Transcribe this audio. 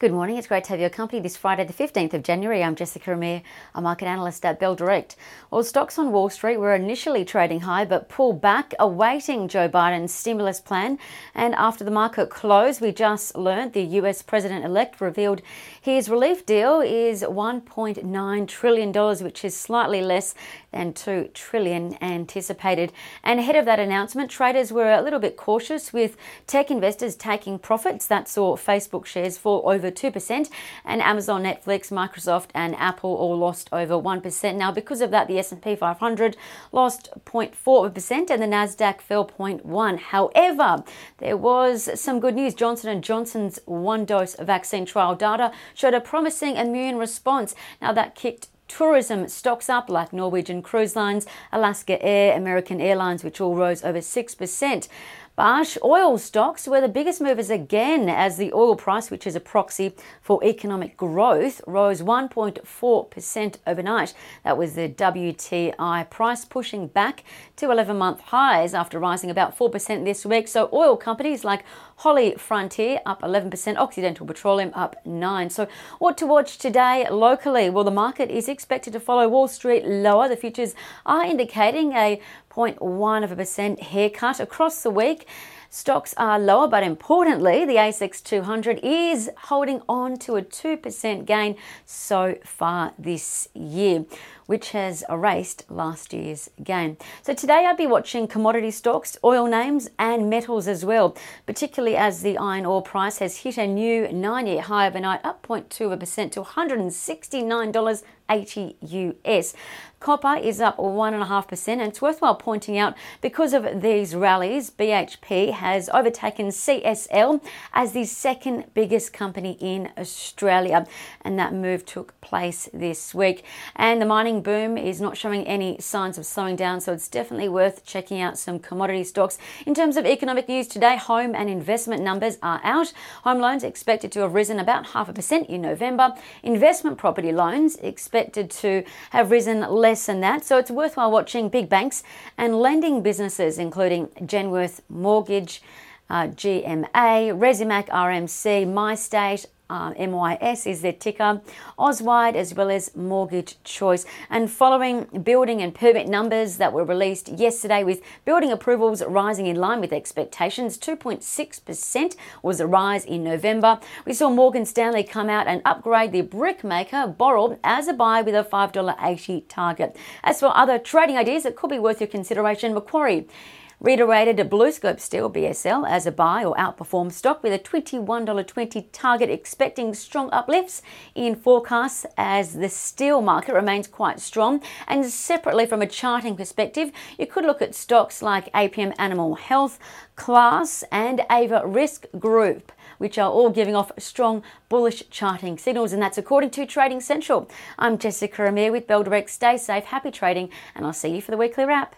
Good morning. It's great to have your company this Friday, the 15th of January. I'm Jessica Amir, a market analyst at Bell Direct. Well, stocks on Wall Street were initially trading high but pulled back, awaiting Joe Biden's stimulus plan. And after the market closed, we just learned the US president elect revealed his relief deal is $1.9 trillion, which is slightly less than 2 trillion anticipated. And ahead of that announcement, traders were a little bit cautious with tech investors taking profits. That saw Facebook shares fall over over 2%, and Amazon, Netflix, Microsoft, and Apple all lost over 1%. Now, because of that, the S&P 500 lost 0.4% and the Nasdaq fell 0.1. However, there was some good news. Johnson & Johnson's one-dose vaccine trial data showed a promising immune response. Now, that kicked tourism stocks up like Norwegian Cruise Lines, Alaska Air, American Airlines, which all rose over 6%. But oil stocks were the biggest movers again as the oil price, which is a proxy for economic growth, rose 1.4% overnight. That was the WTI price pushing back to 11 month highs after rising about 4% this week. So oil companies like HollyFrontier up 11%, Occidental Petroleum up 9. So what to watch today locally? Well, the market is expected to follow Wall Street lower. The futures are indicating a 0.1 of a percent haircut across the week. Stocks are lower, but importantly, the ASX 200 is holding on to a 2% gain so far this year, which has erased last year's gain. So today I'll be watching commodity stocks, oil names, and metals as well, particularly as the iron ore price has hit a new nine year high overnight, up 0.2% to $169 80 US. Copper is up 1.5%, and it's worthwhile pointing out because of these rallies, BHP has overtaken CSL as the second biggest company in Australia, and that move took place this week. And the mining boom is not showing any signs of slowing down, so it's definitely worth checking out some commodity stocks. In terms of economic news today, home and investment numbers are out. Home loans expected to have risen about half a percent in November. Investment property loans expected to have risen less than that. So it's worthwhile watching big banks and lending businesses, including Genworth Mortgage, uh, GMA, Resimac RMC, MyState, um, MYS is their ticker, Auswide as well as Mortgage Choice. And following building and permit numbers that were released yesterday, with building approvals rising in line with expectations, 2.6% was the rise in November. We saw Morgan Stanley come out and upgrade the brick maker Boral as a buy with a $5.80 target. As for other trading ideas that could be worth your consideration, Macquarie reiterated BlueScope Steel BSL as a buy or outperform stock with a $21.20 target, expecting strong uplifts in forecasts as the steel market remains quite strong. And separately, from a charting perspective, you could look at stocks like Apiam Animal Health, Class, and Ava Risk Group which are all giving off strong bullish charting signals, and that's according to Trading Central. I'm Jessica Amir with Bell Direct. Stay safe, happy trading, and I'll see you for the weekly wrap.